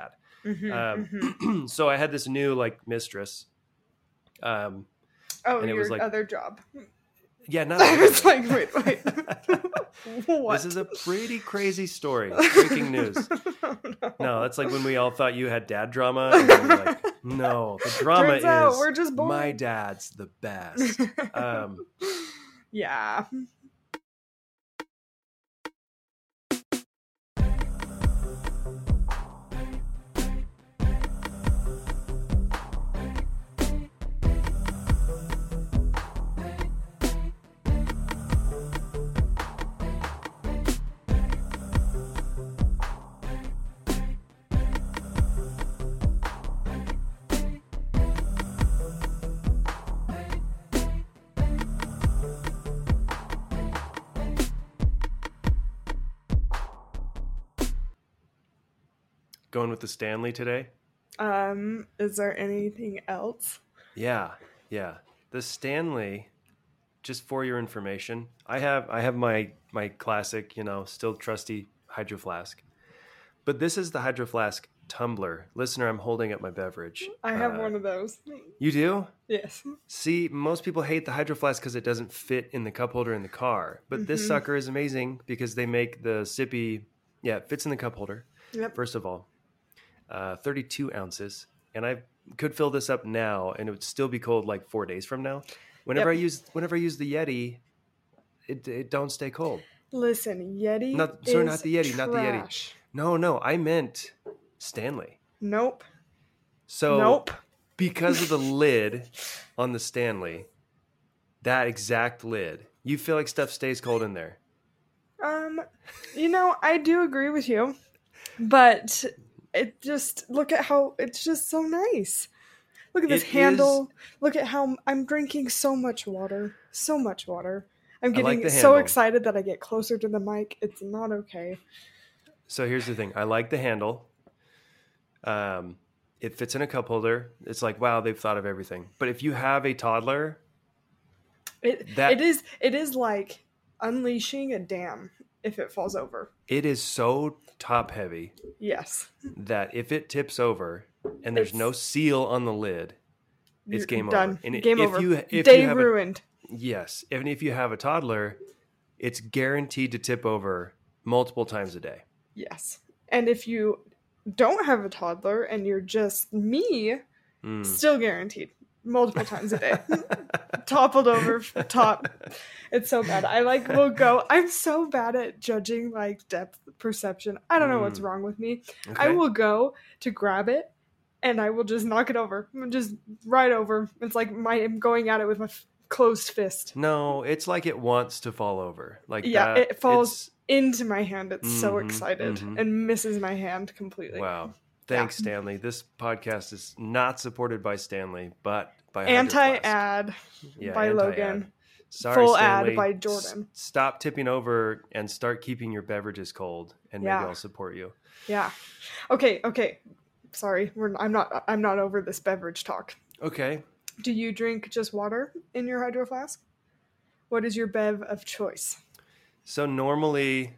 sad. Mhm, Um, mhm. so I had this new like mistress. Um, Oh, and it your was like- other job. yeah, not. I was like, wait, wait. what? This is a pretty crazy story. Breaking news. Oh, no. No, that's like when we all thought you had dad drama. Like, no, the drama Turns out is we're just bored. my dad's the best. Um, yeah. Going with the Stanley today. Um, is there anything else? Yeah, yeah. The Stanley. Just for your information, I have I have my my classic, you know, still trusty hydro flask, but this is the hydro flask tumbler. Listener, I'm holding up my beverage. I have Uh, one of those. You do? Yes. See, most people hate the Hydro Flask because it doesn't fit in the cup holder in the car. But this Mhm. sucker is amazing because they make the sippy. Yeah, it fits in the cup holder. Yep. First of all, uh, 32 ounces, and I could fill this up now, and it would still be cold like four days from now. Whenever Yep. I use, whenever I use the Yeti, it it don't stay cold. Listen, Yeti. Not- sorry, not the Yeti, not the Yeti. No, no, I meant Stanley. Nope. So nope. because of the lid on the Stanley, that exact lid, you feel like stuff stays cold in there. Um, you know, I do agree with you, but it just look at how it's just so nice. Look at this It handle. Look at how I'm drinking so much water. So much water. I'm I like getting so excited that I get closer to the mic. It's not okay. So here's the thing: I like the handle. Um, it fits in a cup holder. It's like wow, they've thought of everything. But if you have a toddler, It That- it is it is like unleashing a dam if it falls over. it is so top heavy Yes. that if it tips over and there's no seal on the lid, It's game over. And game if over. you- if you Day a- ruined. yes, and if you have a toddler, it's guaranteed to tip over multiple times a day. Yes. And if you don't have a toddler and you're just me, Mm. still guaranteed multiple times a day. Toppled over top. It's so bad. I like will go. I'm so bad at judging like depth perception. I don't know what's Mm. wrong with me. I will go to grab it and I will just knock it over. Just right over. It's like my I'm going at it with my f- closed fist No, it's like it wants to fall over. Like Yeah, that, it falls- into my hand. It's so Mhm, excited mhm. and misses my hand completely. Wow. Thanks, Stanley. This podcast is not supported by Stanley, but by anti ad Yeah, by anti-ad. Logan. Sorry, Full ad Stanley. by S- Jordyn. stop tipping over and start keeping your beverages cold, and maybe I'll support you. Yeah. Okay. Okay. Sorry, we're. I'm not. I'm not over this beverage talk. Okay. Do you drink just water in your hydro flask? What is your bev of choice? So normally,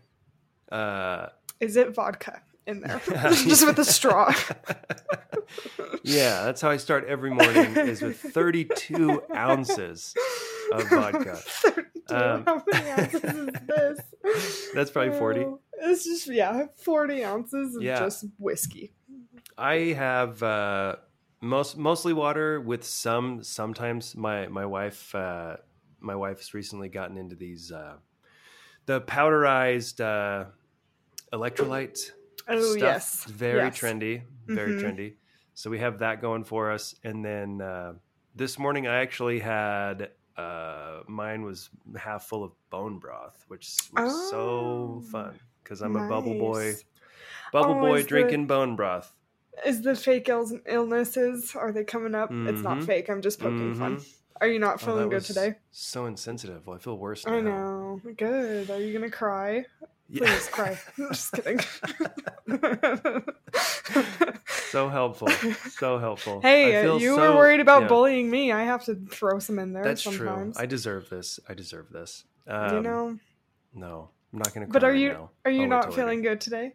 uh, Is it vodka in there, just with a straw? yeah, that's how I start every morning is with 32 ounces of vodka. 32. Um, How many ounces is this? That's probably 40. Oh, It's just yeah, forty ounces of Yeah. just whiskey. I have uh, most mostly water with some. Sometimes my my wife uh, my wife's recently gotten into these uh, the powderized uh, electrolyte Oh stuff. yes, very Yes. trendy, very Mhm. trendy. So we have that going for us. And then uh, this morning I actually had uh, mine was half full of bone broth, which was so Oh, fun because I'm a bubble boy, bubble Oh, boy is the- drinking bone broth. Is the fake Ill- illnesses are they coming up? It's not Mhm. fake. I'm just poking fun. Mhm. Are you not Oh, feeling that good today? So insensitive. Well, I feel worse. I know. Good. Are you gonna cry? Yeah. Please cry. just kidding. so helpful. So helpful. I hey, feel you so- were worried about yeah, bullying me. I have to throw some in there That's sometimes. true. I deserve this. I deserve this. Um, you know. No, I'm not going to. Cry. But are you now. are you I'll not feeling later. good today?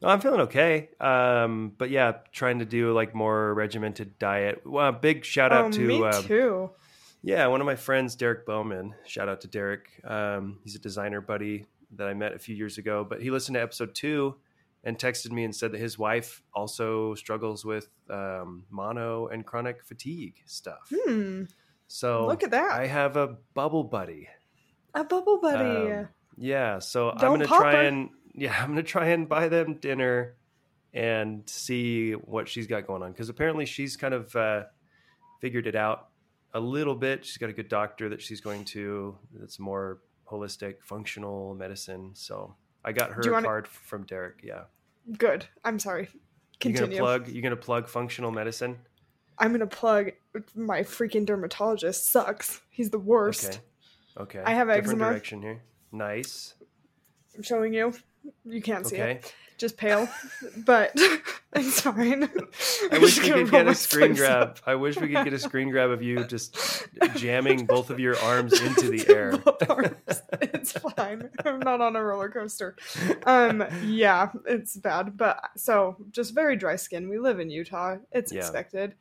No, I'm feeling okay. Um, but yeah, trying to do like more regimented diet. Well, big shout out oh, to me um, too. yeah, one of my friends, Derek Bowman. Shout out to Derek. Um, he's a designer buddy that I met a few years ago. But he listened to episode two and texted me and said that his wife also struggles with um, mono and chronic fatigue stuff. Hmm. So Look at that. I have a bubble buddy. A bubble buddy. Um, yeah, so I'm gonna try her. and yeah, I'm gonna try and buy them dinner and see what she's got going on because apparently she's kind of uh, figured it out a little bit. She's got a good doctor that she's going to that's more holistic, functional medicine. So I got her a card from Derek. Yeah, Good. I'm sorry. you gonna Continue. plug? You gonna plug functional medicine? I'm gonna plug my freaking dermatologist sucks. He's the worst. Okay. Okay. I have Different eczema. direction here. Nice. I'm showing you. You can't see Okay. it. Just pale. but it's fine. I wish we could get a screen grab. up. I wish we could get a screen grab of you just jamming both of your arms into the air. It's fine. I'm not on a roller coaster. Um, yeah, it's bad. But so just very dry skin. We live in Utah. It's Yeah. expected.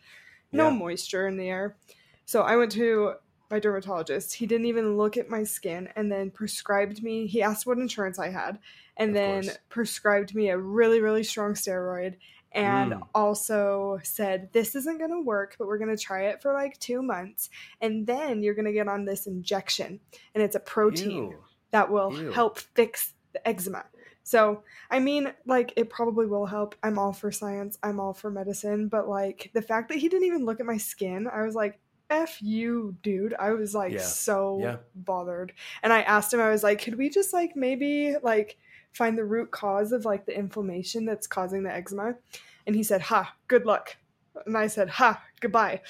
No Yeah. moisture in the air. So I went to my dermatologist. He didn't even look at my skin and then prescribed me. He asked what insurance I had and Of then course. prescribed me a really, really strong steroid and Mm. also said, This isn't going to work, but we're going to try it for like two months. And then you're going to get on this injection. And it's a protein Ew. that will Ew. help fix the eczema. So, I mean, like, it probably will help. I'm all for science, I'm all for medicine, but like, the fact that he didn't even look at my skin, I was like, F you, dude. I was like Yeah. so Yeah. bothered. And I asked him, I was like, could we just like maybe like find the root cause of like the inflammation that's causing the eczema? And he said, Ha, good luck. And I said, Ha, goodbye.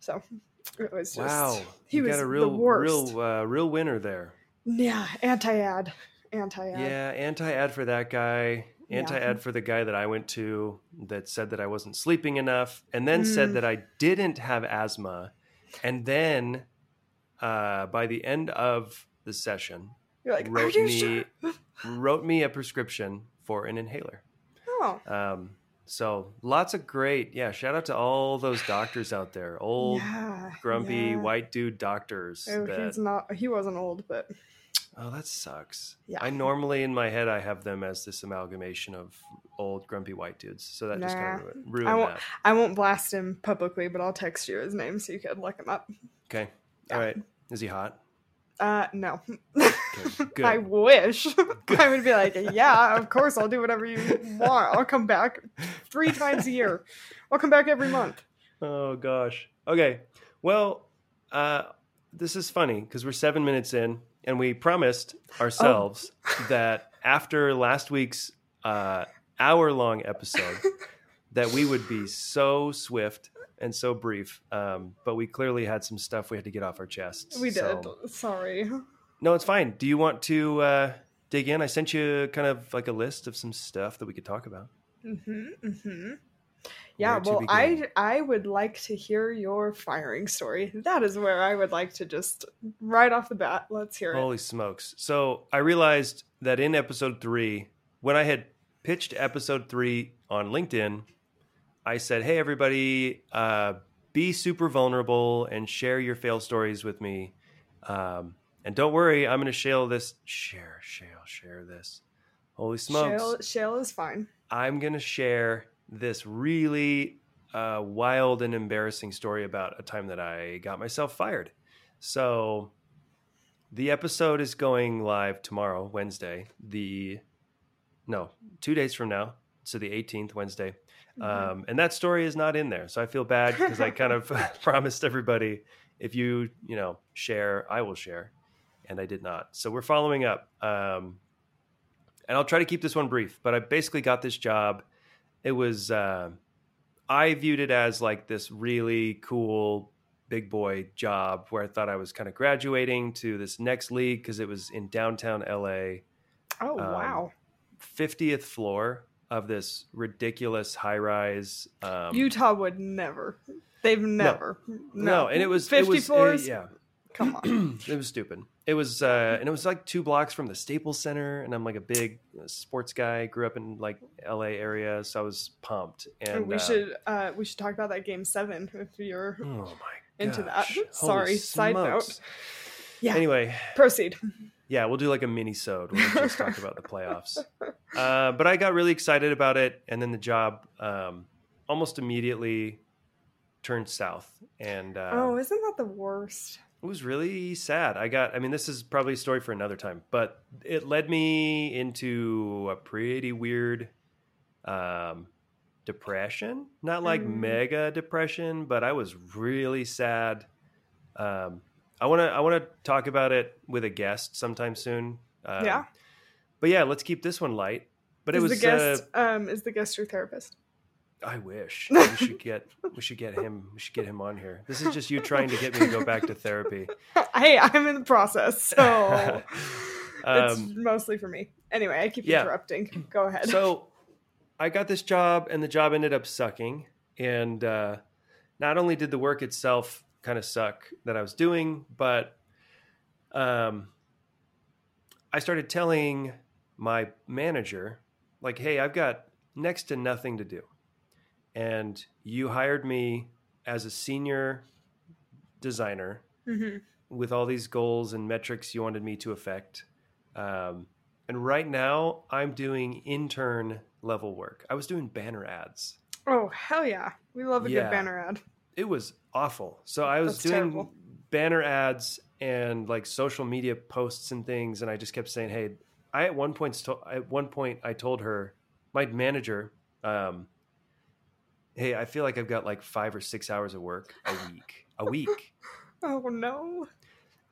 So it was just Wow. he you was got a real, the worst. real, uh, real winner there. Yeah, anti-ad. Anti-ad. Yeah, anti-ad for that guy. Anti-ad for the guy that I went to that said that I wasn't sleeping enough, and then Mm. said that I didn't have asthma, and then uh, by the end of the session, You're like, wrote you me sure? wrote me a prescription for an inhaler. Oh, Um, so lots of great, yeah. Shout out to all those doctors out there, old yeah, grumpy yeah. white dude doctors. Oh, that, he's not. He wasn't old, but oh, that sucks. Yeah. I normally in my head I have them as this amalgamation of old grumpy white dudes. So that just kind of ruined I won't- that. I won't blast him publicly. But I'll text you his name so you can look him up. Okay, Yeah. all right. Is he hot? Uh, no. Okay, good. I wish. I would be like, yeah, of course, I'll do whatever you want. I'll come back three times a year. I'll come back every month. Oh gosh. Okay. Well, uh, this is funny because we're seven minutes in, and we promised ourselves Oh. that after last week's uh, hour-long episode, that we would be so swift and so brief. Um, but we clearly had some stuff we had to get off our chests. We did. so- Sorry. No, it's fine. Do you want to uh, dig in? I sent you kind of like a list of some stuff that we could talk about. hmm hmm Yeah, Where well, I? I would like to hear your firing story. That is where I would like to just right off the bat. Let's hear it. Holy smokes. So I realized that in episode three, when I had pitched episode three on LinkedIn, I said, Hey, everybody, uh, be super vulnerable and share your fail stories with me. Um, and don't worry, I'm going to share this. Share, share, share this. Holy smokes. Shale, shale is fine. I'm going to share this really uh, wild and embarrassing story about a time that I got myself fired. So the episode is going live tomorrow, Wednesday. The no, two days from now, so the 18th, Wednesday. Mhm. Um, and that story is not in there, so I feel bad because I kind of promised everybody if you you know share, I will share, and I did not. So we're following up. Um, and I'll try to keep this one brief. But I basically got this job. It was uh, I viewed it as like this really cool big boy job where I thought I was kind of graduating to this next league because it was in downtown LA, Oh Um, wow. 50th floor of this ridiculous high rise. Um, Utah would never. They've never. no, and it was fifty it was, floors. yeah, Come on. it was stupid. It was uh and it was like two blocks from the Staples Center and I'm like a big uh, sports guy grew up in like LA area so I was pumped and we uh, should uh, we should talk about that game seven if you're oh my into that. Sorry, side note. Yeah. anyway proceed. yeah we'll do like a mini sode where we just talk about the playoffs uh but I got really excited about it and then the job um almost immediately turned south and uh oh, isn't that the worst? It was really sad. I got, I mean, this is probably a story for another time, but it led me into a pretty weird um, depression. Not like Mm. mega depression, but I was really sad. Um, I want to, I want to talk about it with a guest sometime soon. Um, Yeah. But yeah, let's keep this one light. But it was, the guest uh, um is the guest your therapist? I wish we should get, we should get him, we should get him on here. This is just you trying to get me to go back to therapy. hey, I'm in the process, so it's Um, mostly for me. Anyway, I keep yeah. interrupting. Go ahead. so I got this job, and the job ended up sucking. And uh, not only did the work itself kind of suck that I was doing, but um, I started telling my manager, like, "Hey, I've got next to nothing to do, and you hired me as a senior designer." hmm with all these goals and metrics you wanted me to affect. Um, and right now, I'm doing intern level work. I was doing banner ads. Oh hell yeah, we love a Yeah. good banner ad. It was awful. So I was That's doing terrible. banner ads and like social media posts and things, and I just kept saying, "Hey." I at one point at one point I told her, my manager, um, "Hey, I feel like I've got like five or six hours of work a week. A week." Oh no.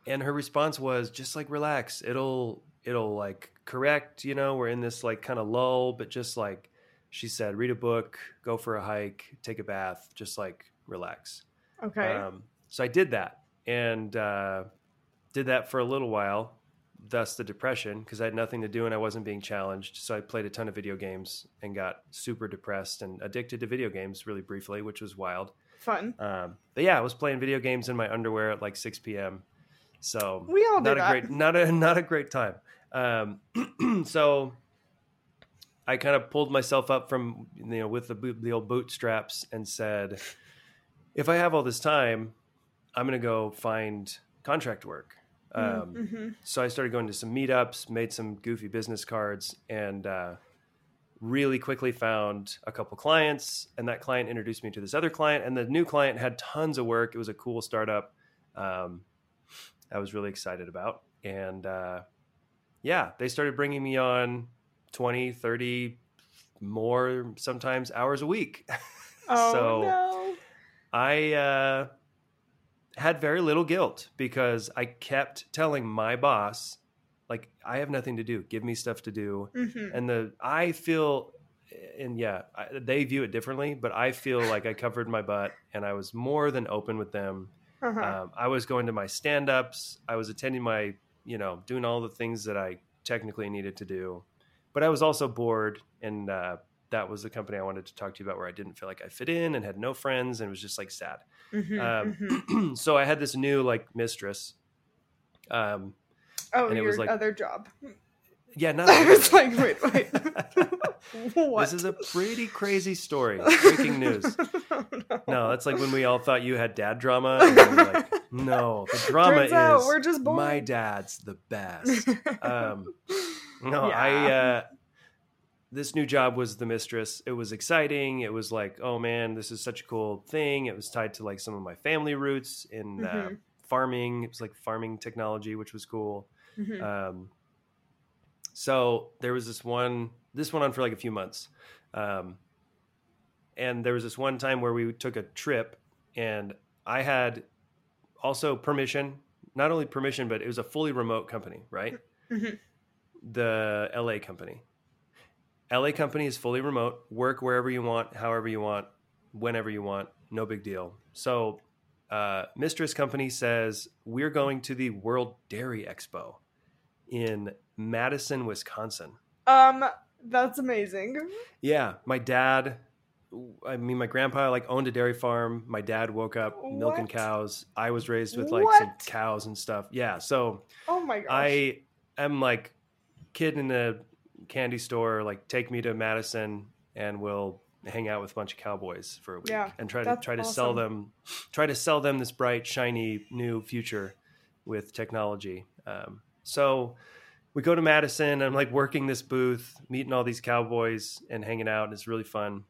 and her response was just like relax it'll it'll like correct you know we're in this like kind of lull but just like she said read a book go for a hike take a bath just like relax Okay. um, so i did that and uh, did that for a little while thus the depression because i had nothing to do and i wasn't being challenged so i played a ton of video games and got super depressed and addicted to video games really briefly which was wild Fun. um, but yeah, I was playing video games in my underwear at like 6 p.m. So We all not a that. great, not a not a great time. Um, so I kind of pulled myself up from you know with the boot, the old bootstraps and said, if I have all this time, I'm going to go find contract work. Um, hmm so I started going to some meetups, made some goofy business cards, and uh, really quickly found a couple clients. And that client introduced me to this other client, and the new client had tons of work. It was a cool startup. Um, I was really excited about, and uh, yeah, they started bringing me on 20, 30 more sometimes hours a week. Oh So- no. I uh, had very little guilt because I kept telling my boss, like, I have nothing to do. Give me stuff to do. hmm And the I feel, and yeah, I, they view it differently, but I feel like I covered my butt and I was more than open with them. Uh-huh. Um, I was going to my stand ups. I was attending my, you know, doing all the things that I technically needed to do. But I was also bored. And uh, that was the company I wanted to talk to you about where I didn't feel like I fit in and had no friends and was just like sad. Mhm, Um, mhm. so I had this new like mistress. Um, Oh, and it your was like- other job. yeah, not. I was like, wait, wait. what? this is a pretty crazy story. Breaking news. Oh, no. No, that's like when we all thought you had dad drama. And like, no, the drama Turns out we're just bored. my dad's the best. Um, no, I. Uh, this new job was the mistress. It was exciting. It was like, oh man, this is such a cool thing. It was tied to like some of my family roots in uh, Mhm. farming. It was like farming technology, which was cool. Mhm. Um, so there was this one. This went on for like a few months, um, and there was this one time where we took a trip, and I had also permission. Not only permission, but it was a fully remote company, right? Mhm. The LA company. LA company is fully remote. Work wherever you want, however you want, whenever you want. No big deal. So, uh, Mistress Company says we're going to the World Dairy Expo in Madison, Wisconsin. Um, that's amazing. Yeah, my dad I mean, my grandpa like owned a dairy farm. My dad woke up milking What? cows. I was raised with like some cows and stuff. Yeah. So Oh my gosh. I am like kid in a candy store. Like take me to Madison and we'll hang out with a bunch of cowboys for a week Yeah, and try to try to sell them, try to sell them this bright, shiny new future with technology. Um, so we go to Madison. I'm like working this booth, meeting all these cowboys and hanging out. It's really fun.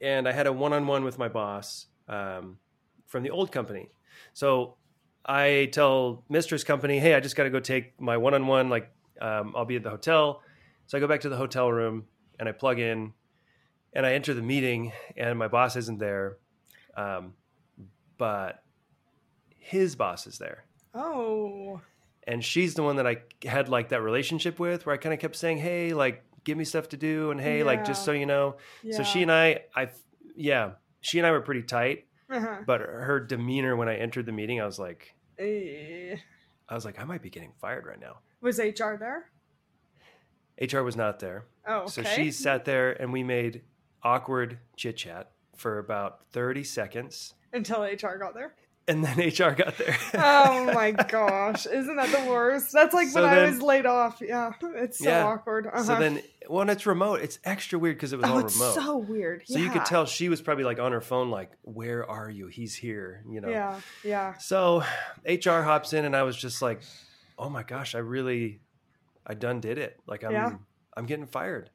And I had a one-on-one with my boss um, from the old company. So I tell Mistress Company, "Hey, I just got to go take my one-on-one. Like, um, I'll be at the hotel." So I go back to the hotel room and I plug in, and I enter the meeting, and my boss isn't there, um, but his boss is there oh. and she's the one that I had like that relationship with, where I kind of kept saying, "Hey, like, give me stuff to do," and "Hey, like, just so you know." Yeah. So she and I, I, yeah, she and I were pretty tight, Uh-huh. but her demeanor when I entered the meeting, I was like, Eh. I was like, I might be getting fired right now. Was HR there? HR was not there, Oh, okay. so she sat there and we made awkward chit chat for about thirty seconds, until HR got there. and then HR got there. Oh my gosh, isn't that the worst? That's like So when I was laid off. Yeah, it's so Yeah. awkward. Uh-huh. So then, when it's remote, it's extra weird because it was oh, all it's remote. so weird. So you could tell she was probably like on her phone, like, "Where are you? He's here." You know. Yeah, yeah. So HR hops in, and I was just like, "Oh my gosh, I really, I done did it. Like I'm, Yeah. I'm getting fired."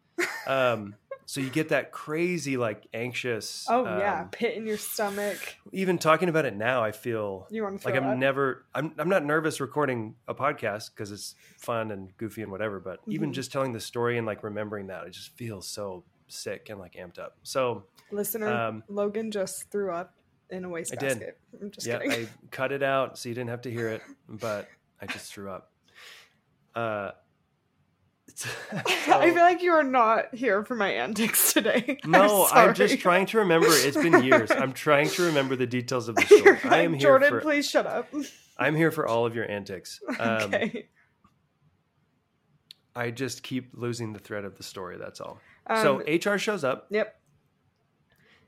Um, so you get that crazy, like anxious. Oh yeah, um, pit in your stomach. even talking about it now, I feel You want to like I'm up? never, I'm, I'm not nervous recording a podcast because it's fun and goofy and whatever. But even Mhm. just telling the story and like remembering that, it just feels so sick and like amped up. So Listener, um, Logan just threw up in a I did. wastebasket. I'm just yeah, kidding. I cut it out so you didn't have to hear it, but I just threw up. Uh, it's- I feel like you are not here for my antics today. no, I'm, just trying to remember. It's been years. I'm trying to remember the details of the story. You're I am here Jordyn, for. please shut up. I'm here for all of your antics. Um, okay. I just keep losing the thread of the story. That's all. Um, so HR shows up. yep.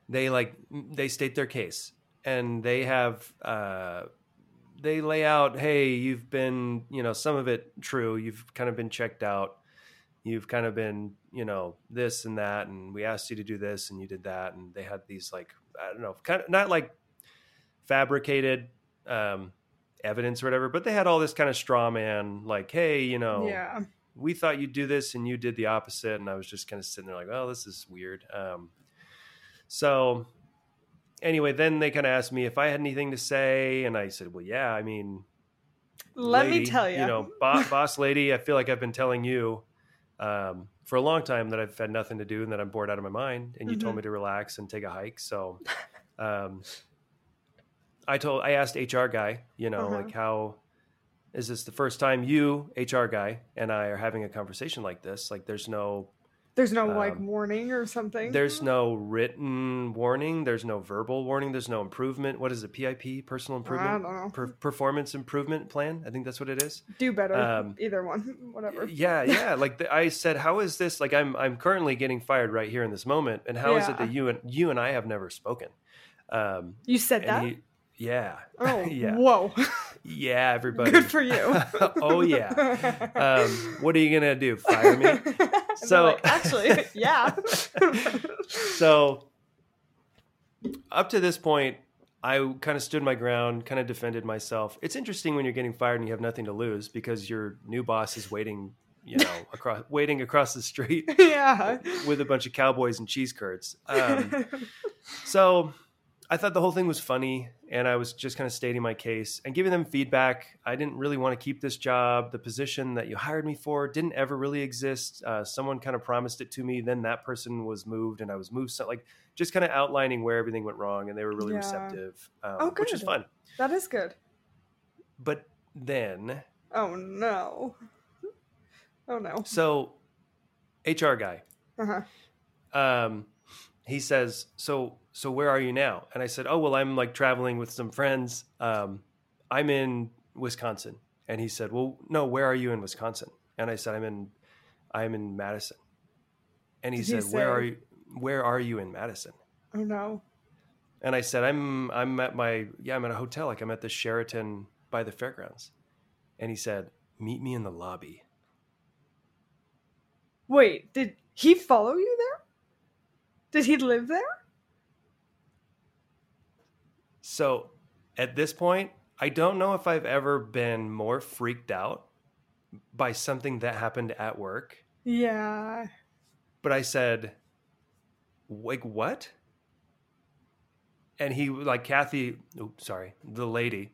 They like they state their case, and they have uh, they lay out. Hey, you've been you know some of it true. You've kind of been checked out. You've kind of been you know this and that, and we asked you to do this, and you did that, and they had these like I don't know, kind of not like fabricated um, evidence or whatever, but they had all this kind of straw man, like, hey, you know, Yeah. we thought you'd do this and you did the opposite and i was just kind of sitting there like oh this is weird um, so anyway then they kind of asked me if i had anything to say and i said well yeah i mean Let me tell you. you know boss, boss lady i feel like i've been telling you um, for a long time that i've had nothing to do and that i'm bored out of my mind and you told Mhm. me to relax and take a hike so um, i told i asked hr guy you know Uh-huh. like how is this the first time you hr guy and i are having a conversation like this like there's no There's no like um, warning or something. there's no written warning there's no verbal warning there's no improvement what is it pip personal I improvement don't know. per- performance improvement plan i think that's what it is Do better. um, Either one. Whatever. yeah yeah like the, i said how is this like i'm i'm currently getting fired right here in this moment and how is it that you and you and i have never spoken um You said that? he yeah oh, yeah Whoa. yeah everybody Good for you. oh yeah um what are you gonna do fire me So- like, actually, yeah. so up to this point i kind of stood my ground kind of defended myself it's interesting when you're getting fired and you have nothing to lose because your new boss is waiting you know across waiting across the street yeah. with a bunch of cowboys and cheese curds um, so i thought the whole thing was funny and i was just kind of stating my case and giving them feedback i didn't really want to keep this job the position that you hired me for didn't ever really exist uh, someone kind of promised it to me then that person was moved and i was moved so like just kind of outlining where everything went wrong and they were really Yeah. receptive um, Oh, which is good. fun that is good. but then Oh no. Oh no. so hr guy Uh-huh. um, he says, "So, so where are you now?" And I said, "Oh, well, I'm like traveling with some friends. Um, I'm in Wisconsin." And he said, "Well, no, where are you in Wisconsin?" And I said, "I'm in, I'm in Madison." And he Did he said, "Where are you? where are you in Madison? Oh no. And I said, I'm I'm at my yeah, I'm at a hotel, like I'm at the Sheraton by the fairgrounds. And he said, Meet me in the lobby. Wait, did he follow you there? Did he live there? So at this point, I don't know if I've ever been more freaked out by something that happened at work. Yeah. But I said, like what? And he like Kathy, oops, sorry, the lady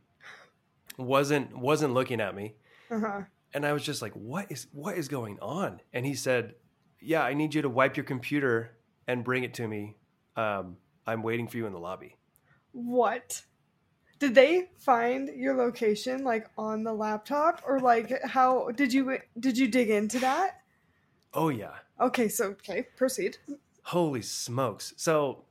wasn't wasn't looking at me. Uh-huh. And I was just like, what is what is going on? And he said, Yeah, I need you to wipe your computer and bring it to me. Um, I'm waiting for you in the lobby. What? Did they find your location like on the laptop or like how did you did you dig into that? Oh yeah. Okay, so okay, proceed. Holy smokes. So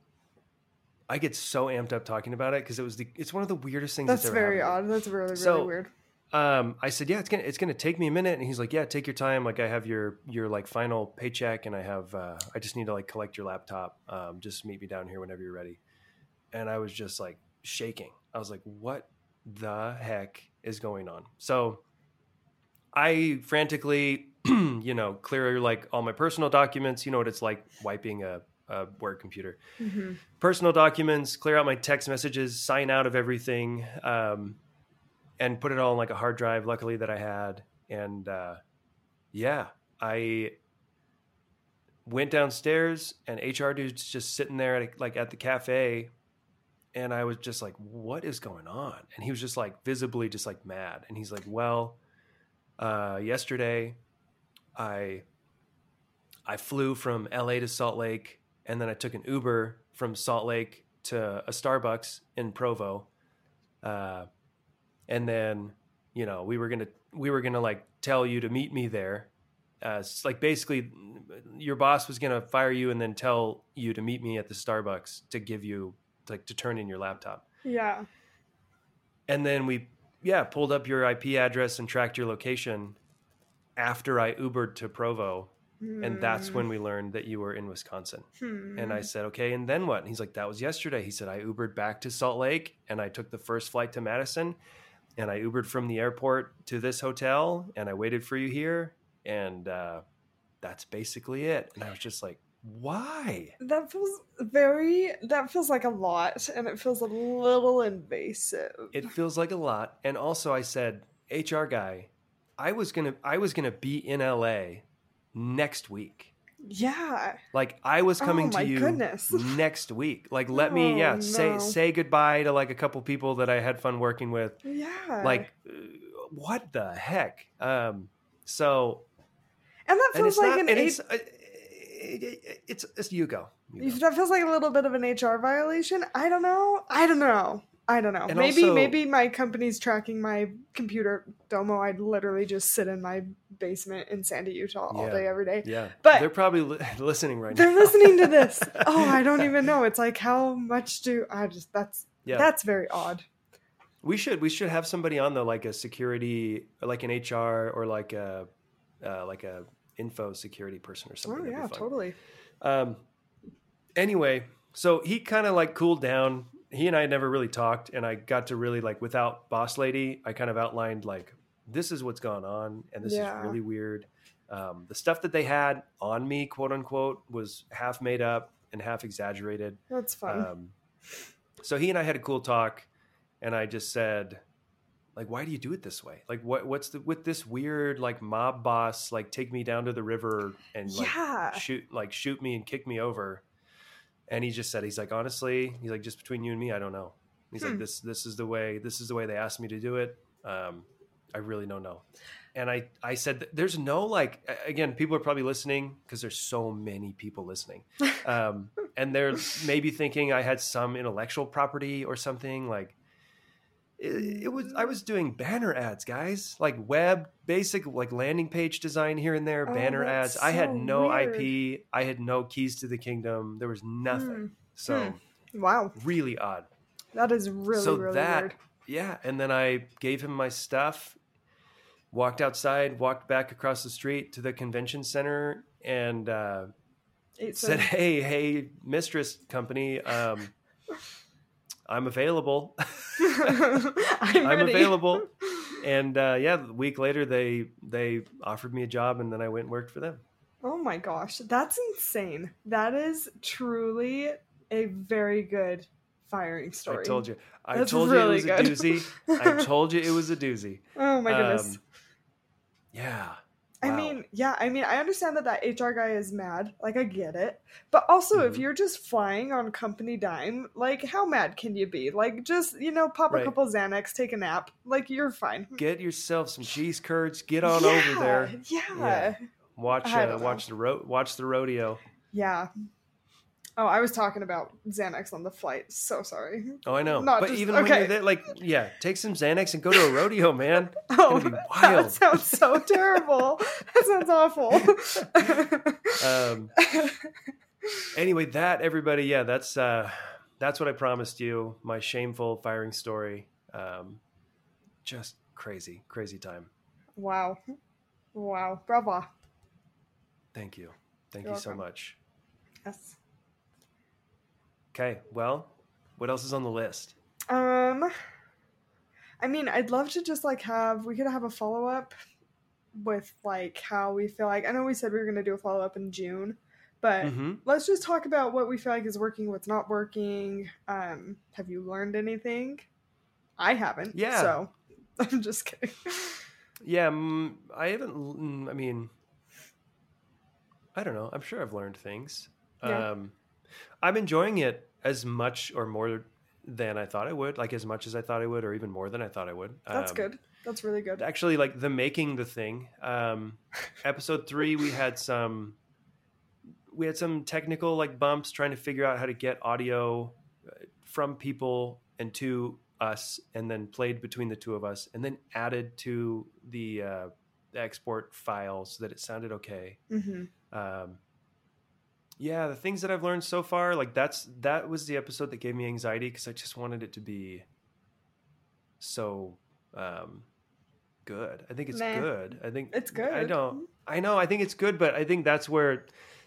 I get so amped up talking about it because it was the it's one of the weirdest things That's that's, ever very happened odd. That's really really So- weird. Um, I said, yeah, it's gonna it's gonna take me a minute, and he's like, yeah, take your time. Like I have your your like final paycheck, and I have uh, I just need to like collect your laptop. Um, just meet me down here whenever you're ready. And I was just like shaking. I was like, what the heck is going on? So I frantically, you know, clear like all my personal documents. You know what it's like wiping a, a work computer hmm personal documents, clear out my text messages, sign out of everything, um, and put it all on like a hard drive. Luckily that I had, and uh, yeah, I went downstairs, and HR dude's just sitting there at like at the cafe, and I was just like, "What is going on?" And he was just like visibly just like mad, and he's like, "Well, uh, yesterday, I." I flew from LA to Salt Lake and then I took an Uber from Salt Lake to a Starbucks in Provo. Uh, and then, you know, we were gonna we were gonna like tell you to meet me there. Uh, it's like basically, your boss was gonna fire you and then tell you to meet me at the Starbucks to give you like to turn in your laptop. Yeah. And then we, yeah, pulled up your IP address and tracked your location after I Ubered to Provo. And that's when we learned that you were in Wisconsin. Hmm. And I said, okay, and then what? And he's like, that was yesterday. He said, I Ubered back to Salt Lake and I took the first flight to Madison and I Ubered from the airport to this hotel and I waited for you here. And uh, that's basically it. And I was just like, why? That feels very. That feels like a lot, and it feels a little invasive. It feels like a lot. And also I said, HR guy, I was gonna I was gonna be in LA next week. Yeah. Like I was coming Oh, to you goodness. next week. Like let me Oh, yeah, say no. say goodbye to like a couple people that I had fun working with. Yeah. Like uh, what the heck? Um so and that feels it's like not an and H- it's, uh, it, it, it's it's you go. You go. that feels like a little bit of an HR violation. I don't know. I don't know. I don't know. And maybe also- maybe my company's tracking my computer. Domo. I'd literally just sit in my basement in Sandy, Utah, all Yeah. day, every day. Yeah. But- they're probably li- listening right now. They're listening to this. Oh, I don't even know. It's like how much do I just? That's Yeah. that's very odd. We should we should have somebody on the like a security like an HR or like a uh, like a info security person or something. Oh yeah, totally. Um, anyway, so he kind of like cooled down. He and I had never really talked, and I got to really like without boss lady. I kind of outlined like this is what's gone on, and this Yeah. is really weird. Um, the stuff that they had on me, quote unquote, was half made up and half exaggerated. That's fun. Um, so he and I had a cool talk, and I just said, like, why do you do it this way? Like, what what's the with this weird like mob boss like take me down to the river and like yeah. shoot like shoot me and kick me over? And he just said, he's like, honestly, he's like, just between you and me, I don't know. He's Hmm. like, this this is the way this is the way they asked me to do it. Um, I really don't know. And I I said, there's no like again, people are probably listening because there's so many people listening um, and they're maybe thinking I had some intellectual property or something. Like it, it was, I was doing banner ads, guys, like web basic, like landing page design here and there, Oh, banner ads. I had no weird. IP, I had no keys to the kingdom. There was nothing. Hmm. So Wow, really odd. that is really so really that, weird. yeah. And then I gave him my stuff, walked outside, walked back across the street to the convention center, and uh, said. "Hey, hey, mistress company, um, I'm available. I'm, I'm available." And uh, yeah, a week later, they they offered me a job, and then I went and worked for them. Oh my gosh, that's insane. That is truly a very good firing story. I told you. I That's told really you it good. was a doozy. I told you it was a doozy. Oh my goodness. Um, yeah. I mean, yeah, I mean, I understand that that HR guy is mad. Like, I get it. But also, if Mhm. you're just flying on company dime, like, how mad can you be? Like, just, you know, pop a couple Xanax, take a nap. Like, you're fine. get yourself some cheese curds. Get on yeah, over there. Yeah. Yeah. Yeah. Watch uh, watch the ro- watch the rodeo. Oh, I was talking about Xanax on the flight. So sorry. Oh, I know. Not but just- even when you're there, like, yeah, take some Xanax and go to a rodeo, man. Oh, be that sounds so terrible. that sounds awful. Um, anyway, that everybody, yeah, that's uh, that's what I promised you. My shameful firing story. Um, just crazy, crazy time. wow. Wow. Bravo. Thank you, thank You're you so much. Yes. Okay, well, what else is on the list? Um, I mean, I'd love to just like have we could have a follow up with like how we feel like. I know we said we were gonna do a follow up in June, but hmm let's just talk about what we feel like is working, what's not working. Um, have you learned anything? I haven't. Yeah. So I'm just kidding. Yeah, mm, I haven't. mm, I mean, I don't know. I'm sure I've learned things. Yeah. Um, I'm enjoying it as much or more than I thought I would. Like as much as I thought I would, or even more than I thought I would. That's Um, good. That's really good. Actually, like the making the thing. Um, episode three, we had some. We had some technical like bumps trying to figure out how to get audio uh, from people and to us, and then played between the two of us, and then added to the, uh, the export file so that it sounded okay. hmm Um, yeah, the things that I've learned so far, like that's that was the episode that gave me anxiety because I just wanted it to be so um, good. I think it's Nah. good. I think It's good. I don't. I know. I think it's good, but I think that's where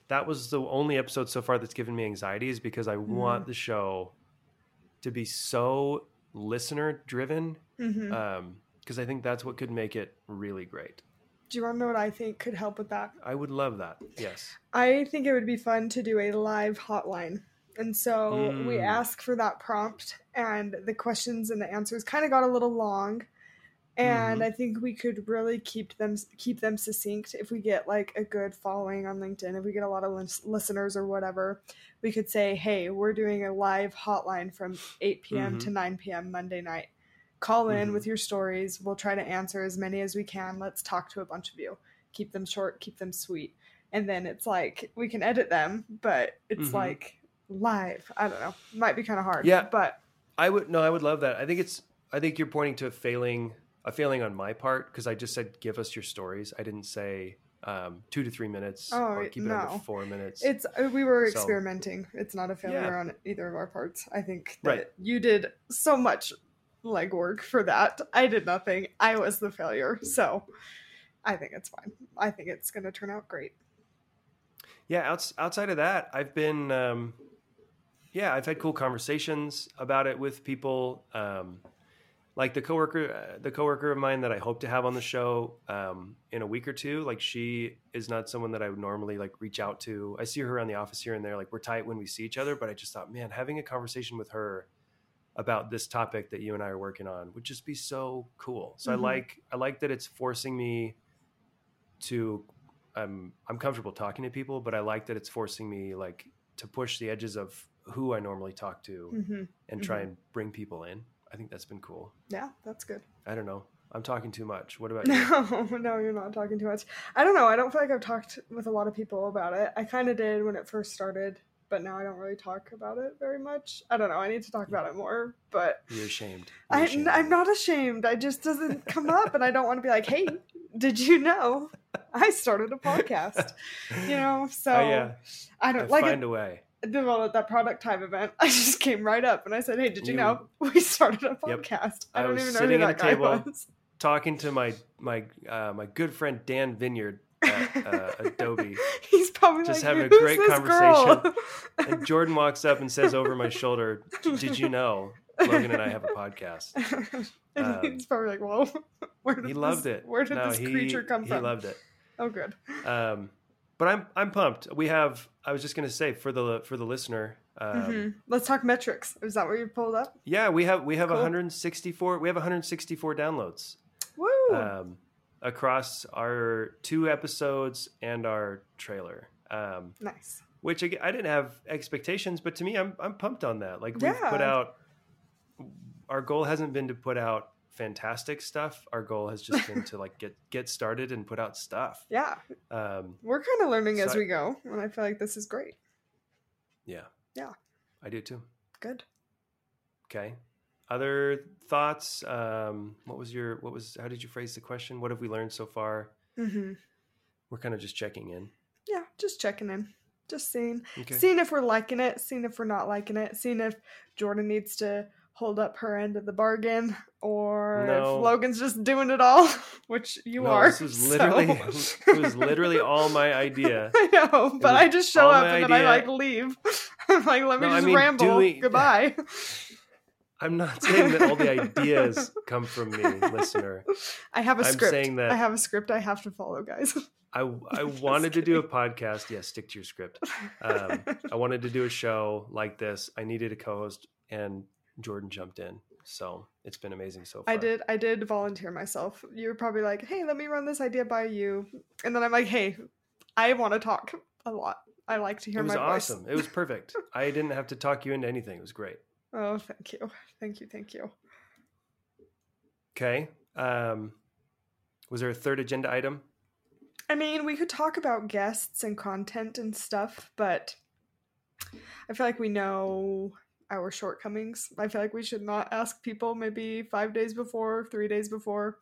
that was the only episode so far that's given me anxiety is because I Mm-hmm. want the show to be so listener driven because I think that's what could make it really great. Do you want to know what I think could help with that? I would love that. Yes. I think it would be fun to do a live hotline. And so we Mm. ask for that prompt, and the questions and the answers kind of got a little long. And Mhm. I think we could really keep them keep them succinct if we get like a good following on LinkedIn. If we get a lot of lis- listeners or whatever, we could say, "Hey, we're doing a live hotline from 8 p.m. to 9 p.m. Monday night. Call in Mhm. with your stories. We'll try to answer as many as we can. Let's talk to a bunch of you. Keep them short, keep them sweet." and then it's like we can edit them, but it's Mhm. like live. I don't know. Might be kind of hard. Yeah. But I would no, I would love that. I think it's I think you're pointing to a failing a failing on my part because I just said give us your stories. I didn't say um, two to three minutes Oh, or keep it under no. four minutes. it's uh, we were So- experimenting. It's not a failure Yeah. on either of our parts. I think that Right. you did so much legwork for that. I did nothing. I was the failure. So I think it's fine. I think it's going to turn out great. yeah. Outs, outside of that, I've been um, yeah, I've had cool conversations about it with people. Um, like the coworker, uh, the coworker of mine that I hope to have on the show um, in a week or two. Like she is not someone that I would normally like reach out to. I see her around the office here and there. Like we're tight when we see each other, but I just thought, man, having a conversation with her about this topic that you and I are working on would just be so cool. So Mhm. I like I like that it's forcing me to I'm I'm comfortable talking to people, but I like that it's forcing me like to push the edges of who I normally talk to hmm and try and bring people in. I think that's been cool. Yeah, that's good. I don't know. I'm talking too much. What about you? No, no, you're not talking too much. I don't know. I don't feel like I've talked with a lot of people about it. I kind of did when it first started, but now I don't really talk about it very much. I don't know. I need to talk about it more, but You're ashamed. You're I, ashamed. I'm not ashamed. I just doesn't come up, and I don't want to be like, "Hey, did you know I started a podcast?" You know. So Oh, yeah. I I don't like find it, a way. well, at that product time event. I just came right up and I said, "Hey, did you, You- know we started a podcast?" I I don't was even know sitting who at that a guy table. was. Talking to my my uh, my good friend Dan Vineyard, at uh, Adobe. He's probably Just like, having a great conversation." And Jordan walks up and says over my shoulder, "Did you know Logan and I have a podcast?" and Um, he's probably like, "Whoa, where did He this, loved it. Where did No, this he- creature come he from?" loved it. Oh, good. Um, but I'm I'm pumped. We have. I was just gonna say for the for the listener. Um, Mhm. Let's talk metrics. Is that what you pulled up? Yeah, we have we have Cool. 164. We have 164 downloads Woo! Across our two episodes and our trailer. Um, nice. which again, I didn't have expectations, but to me, I'm I'm pumped on that. Like we've put out. Our goal hasn't been to put out fantastic stuff. Our goal has just been to like get get started and put out stuff. Yeah, Um, we're kind of learning as I- we go, and I feel like this is great. yeah, Yeah. I do too. Good. Okay. Other thoughts? Um, what was your what was how did you phrase the question? What have we learned so far? hmm We're kind of just checking in. Yeah, just checking in, just seeing, Okay. seeing if we're liking it, seeing if we're not liking it, seeing if Jordyn needs to hold up her end of the bargain, or No. if Logan's just doing it all, which you No, are. This was literally so- it was literally all my idea. I know, but I just show up and then I idea. like leave. I'm like, let me No, I just mean, ramble. doing- Goodbye. I'm not saying that all the ideas come from me, listener. I have a I'm script. saying that- I have a script I have to follow, guys. I I wanted to do a podcast. Yes, stick to your script. Um, I wanted to do a show like this. I needed a co-host, and Jordyn jumped in. So it's been amazing so far. I did I did volunteer myself. You were probably like, "Hey, let me run this idea by you," and then I'm like, "Hey, I want to talk a lot. I like to hear It was my voice." awesome. It was perfect. I didn't have to talk you into anything. It was great. Oh, thank you, thank you, thank you. Okay. Um, was there a third agenda item? I mean, we could talk about guests and content and stuff, but I feel like we know our shortcomings. I feel like we should not ask people maybe five days before, three days before.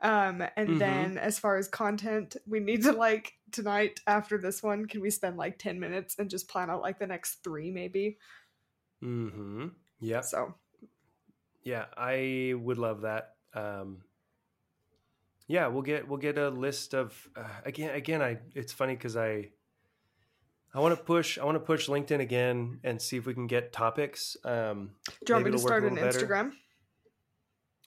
Um, and Mhm. then as far as content, we need to like tonight after this one, can we spend like 10 minutes and just plan out like the next three maybe? Mm-hmm. Yeah. So Yeah, I would love that. Um, yeah, we'll get we'll get a list of uh, again again. I it's funny because I I want to push I want to push LinkedIn again and see if we can get topics. Um, do you want me to it'll work a start an better.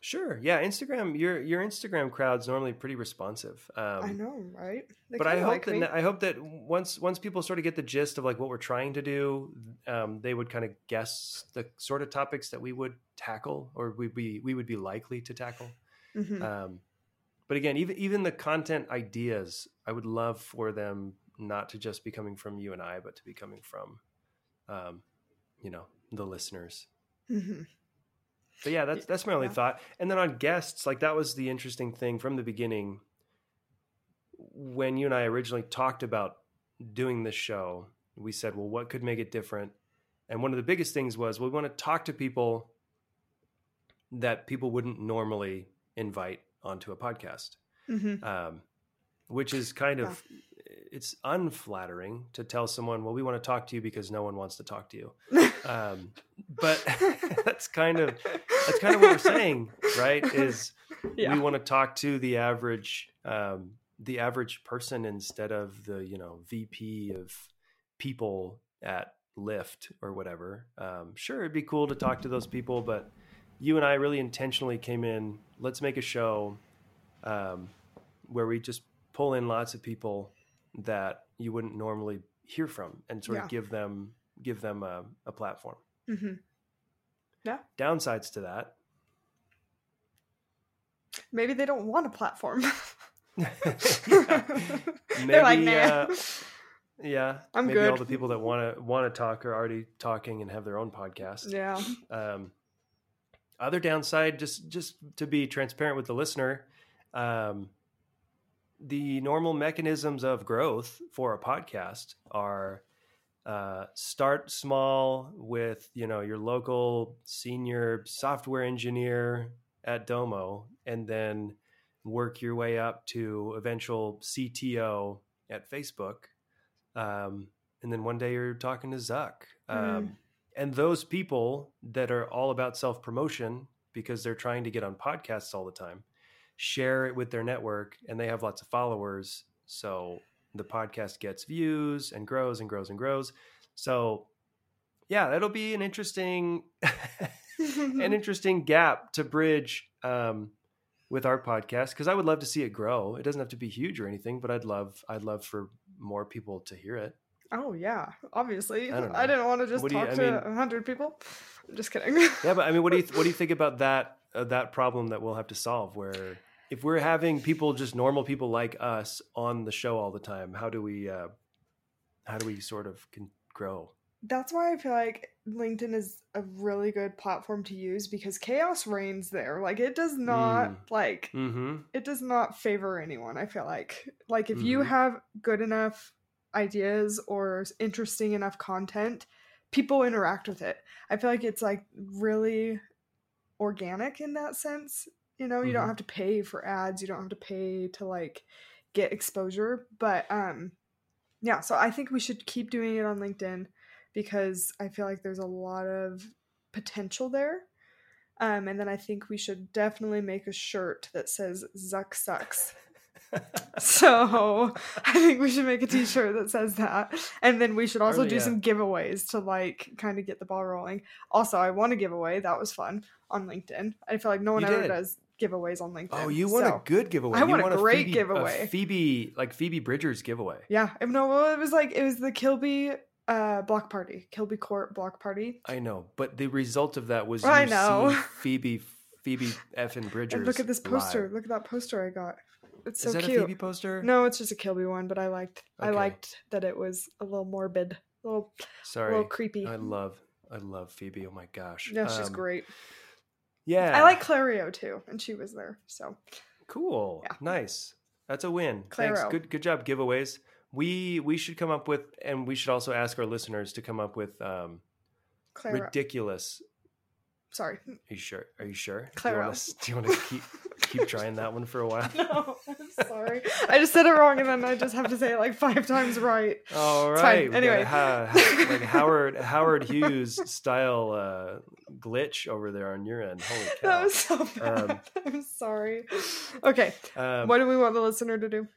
Sure, yeah, Instagram. Your your Instagram crowd's normally pretty responsive. Um, I know, right? They but I hope like that me. I hope that once once people sort of get the gist of like what we're trying to do, um, they would kind of guess the sort of topics that we would tackle or we be we would be likely to tackle. Mhm. Um, but again, even even the content ideas, I would love for them not to just be coming from you and I, but to be coming from, um, you know, the listeners. Mhm. But yeah, that's that's my only Yeah. thought. And then on guests, like that was the interesting thing from the beginning. When you and I originally talked about doing this show, we said, well, what could make it different? And one of the biggest things was we want to talk to people that people wouldn't normally invite onto a podcast, Mhm. um, which is kind of it's unflattering to tell someone, well, we want to talk to you because no one wants to talk to you. Um, but that's kind of that's kind of what we're saying, right? Is yeah. we want to talk to the average um, the average person instead of the you know VP of people at Lyft or whatever. Um, sure, it'd be cool to talk to those people, but you and I really intentionally came in. Let's make a show um, where we just pull in lots of people that you wouldn't normally hear from, and sort Yeah. of give them give them a, a platform. Mhm. Downsides to that. Maybe they don't want a platform. Yeah. They're like, nah. uh, Yeah, I'm good. maybe all the people that want to want to talk are already talking and have their own podcast. yeah. Um, other downside, just just to be transparent with the listener, um, the normal mechanisms of growth for a podcast are uh, start small with you know your local senior software engineer at Domo, and then work your way up to eventual CTO at Facebook, um, and then one day you're talking to Zuck. Um, Mm. And those people that are all about self promotion because they're trying to get on podcasts all the time share it with their network and they have lots of followers. So the podcast gets views and grows and grows and grows. So yeah, that'll be an interesting an interesting gap to bridge um, with our podcast because I would love to see it grow. It doesn't have to be huge or anything, but I'd love I'd love for more people to hear it. Oh yeah, obviously. I I, didn't want to just What you- talk I to mean- a hundred people. I'm just kidding. Yeah, but I mean, what do you what do you think about that that problem that we'll have to solve? Where if we're having people, just normal people like us, on the show all the time, how do we uh, how do we sort of can grow? That's why I feel like LinkedIn is a really good platform to use because chaos reigns there. Like it does not Mm. like Mm-hmm. it does not favor anyone. I feel like like if you Mhm. have good enough ideas or interesting enough content, people interact with it. I feel like it's like really organic in that sense. You know, you Mhm. don't have to pay for ads, you don't have to pay to like get exposure, but um yeah, so I think we should keep doing it on LinkedIn because I feel like there's a lot of potential there. Um, and then I think we should definitely make a shirt that says Zuck sucks. So I think we should make a t-shirt that says that. And then we should also Really, do yeah. some giveaways to like kind of get the ball rolling. Also, I won a giveaway. That was fun on LinkedIn. I feel like no one You ever did. does giveaways on LinkedIn. oh, you want So, a good giveaway? I You want a great Phoebe, giveaway. Phoebe, like Phoebe Bridgers giveaway. Yeah. No, well, it was like it was the Kilby uh block party. Kilby Court block party. I know, but the result of that was I you know. Phoebe Phoebe effing Bridgers. And look at this poster. live. Look at that poster I got. It's so Is that cute. a Phoebe poster? No, it's just a Kilby one, but I liked I liked that it was a little morbid, a little a Sorry. little creepy. I love I love Phoebe. Oh my gosh. yeah, she's Um, great. Yeah. I like Clario too, and she was there. So Cool. Yeah. Nice. That's a win. Clairo. Thanks. Good good job giveaways. We we should come up with and we should also ask our listeners to come up with um Clairo. ridiculous Sorry. Are you sure? Are you sure? Clairo. Do you want to keep keep trying that one for a while? No, sorry. I just said it wrong, and then I just have to say it like five times right. All right. It's fine. right. we got a Anyway. ha- ha- like Howard Howard Hughes style uh, glitch over there on your end. Holy cow. That was so bad. Um, I'm sorry. Okay, Um, what do we want the listener to do?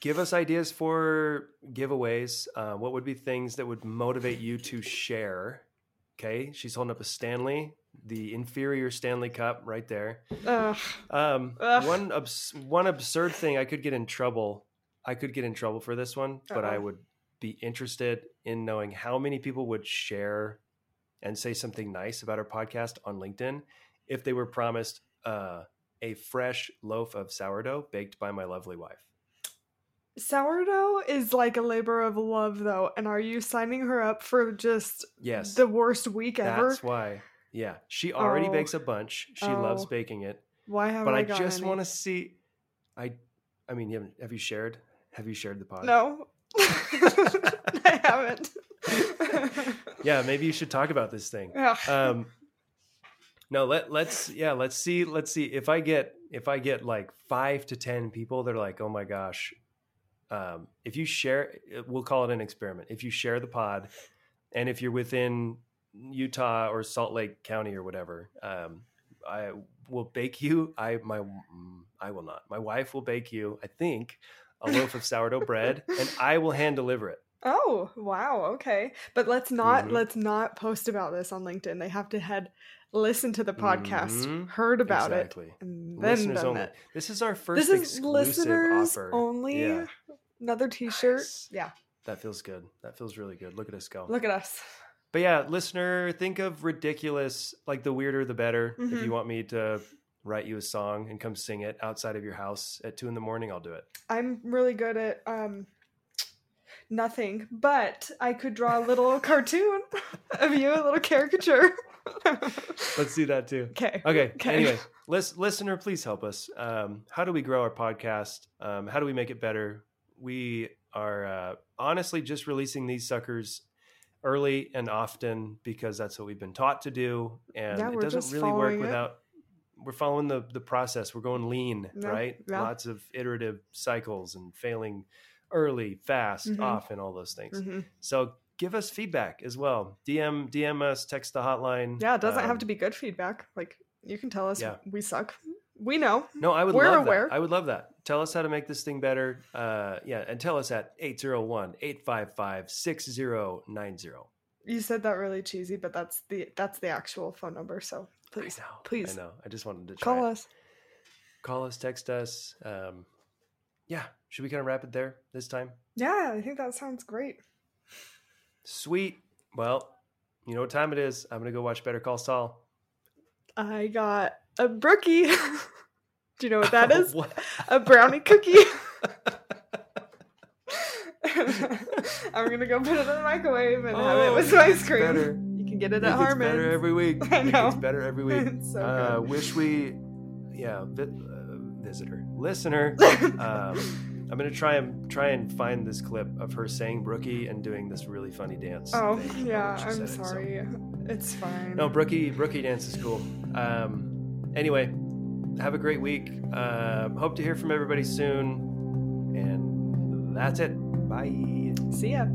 give us ideas for giveaways. Uh, what would be things that would motivate you to share? Okay, she's holding up a Stanley, the inferior Stanley Cup, right there. Ugh. Um, Ugh. one abs- one absurd thing I could get in trouble. I could get in trouble for this one, but I Uh-oh. would be interested in knowing how many people would share and say something nice about our podcast on LinkedIn if they were promised uh, a fresh loaf of sourdough baked by my lovely wife. Sourdough is like a labor of love, though. And are you signing her up for just Yes, the worst week ever? that's why. Yeah, she already Oh. bakes a bunch. She loves Oh. baking it, Why haven't but I, I just want to see. I, I mean, you have you shared? Have you shared the pod? No, I haven't. yeah, maybe you should talk about this thing. Ugh. Um, no, let let's yeah, let's see let's see if I get if I get like five to ten people that are like, oh my gosh, um, if you share, we'll call it an experiment. If you share the pod, and if you're within Utah or Salt Lake County or whatever, um, I will bake you. I my mm, I will not. My wife will bake you. I think a loaf of sourdough bread, and I will hand deliver it. Oh, wow. Okay. But let's not Mhm. let's not post about this on LinkedIn. They have to head listen to the podcast, Mhm. head about exactly. it, and then Listeners done only. it. This is our first This is exclusive listeners offer. only. Yeah. Another T-shirt. Nice. Yeah. That feels good. That feels really good. Look at us go. Look at us. But yeah, listener, think of ridiculous, like the weirder the better. If Mhm. you want me to write you a song and come sing it outside of your house at two in the morning, I'll do it. I'm really good at um nothing, but I could draw a little cartoon of you, a little caricature. Let's do that too. okay. Okay. Okay. Anyway, lis- listener, please help us. Um, how do we grow our podcast? Um, how do we make it better? We are uh, honestly just releasing these suckers early and often because that's what we've been taught to do, and Yeah, it doesn't really work it. without. We're following the the process. We're going lean, Yeah, right? yeah. Lots of iterative cycles and failing early, fast, Mhm. off, and all those things. Mhm. So give us feedback as well. DM DM us, text the hotline. Yeah, it doesn't have Um, to be good feedback. Like you can tell us we suck. We know. No, I would We're love aware. that. I would love that. Tell us how to make this thing better. Uh, yeah, and tell us at 801-855-6090. You said that really cheesy, but that's the that's the actual phone number. So please, I know. please I know. I just wanted to try call it. us. Call us, text us. Um, yeah, should we kind of wrap it there this time? Yeah, I think that sounds great. Sweet. Well, you know what time it is. I'm going to go watch Better Call Saul. I got a brookie. Do you know what that is? What? a brownie cookie. I'm gonna go put it in the microwave and have it Oh, with it ice cream. better. You can get it It at gets better every week. I know. gets better every week. It's so uh, wish we, yeah, vi- uh, visitor, listener. um, I'm gonna try and try and find this clip of her saying Brookie and doing this really funny dance. oh yeah, I'm said it, so- sorry. It's fine. No, Brookie, Brookie dance is cool. Um, anyway, have a great week. Uh, hope to hear from everybody soon. And that's it. Bye. See ya.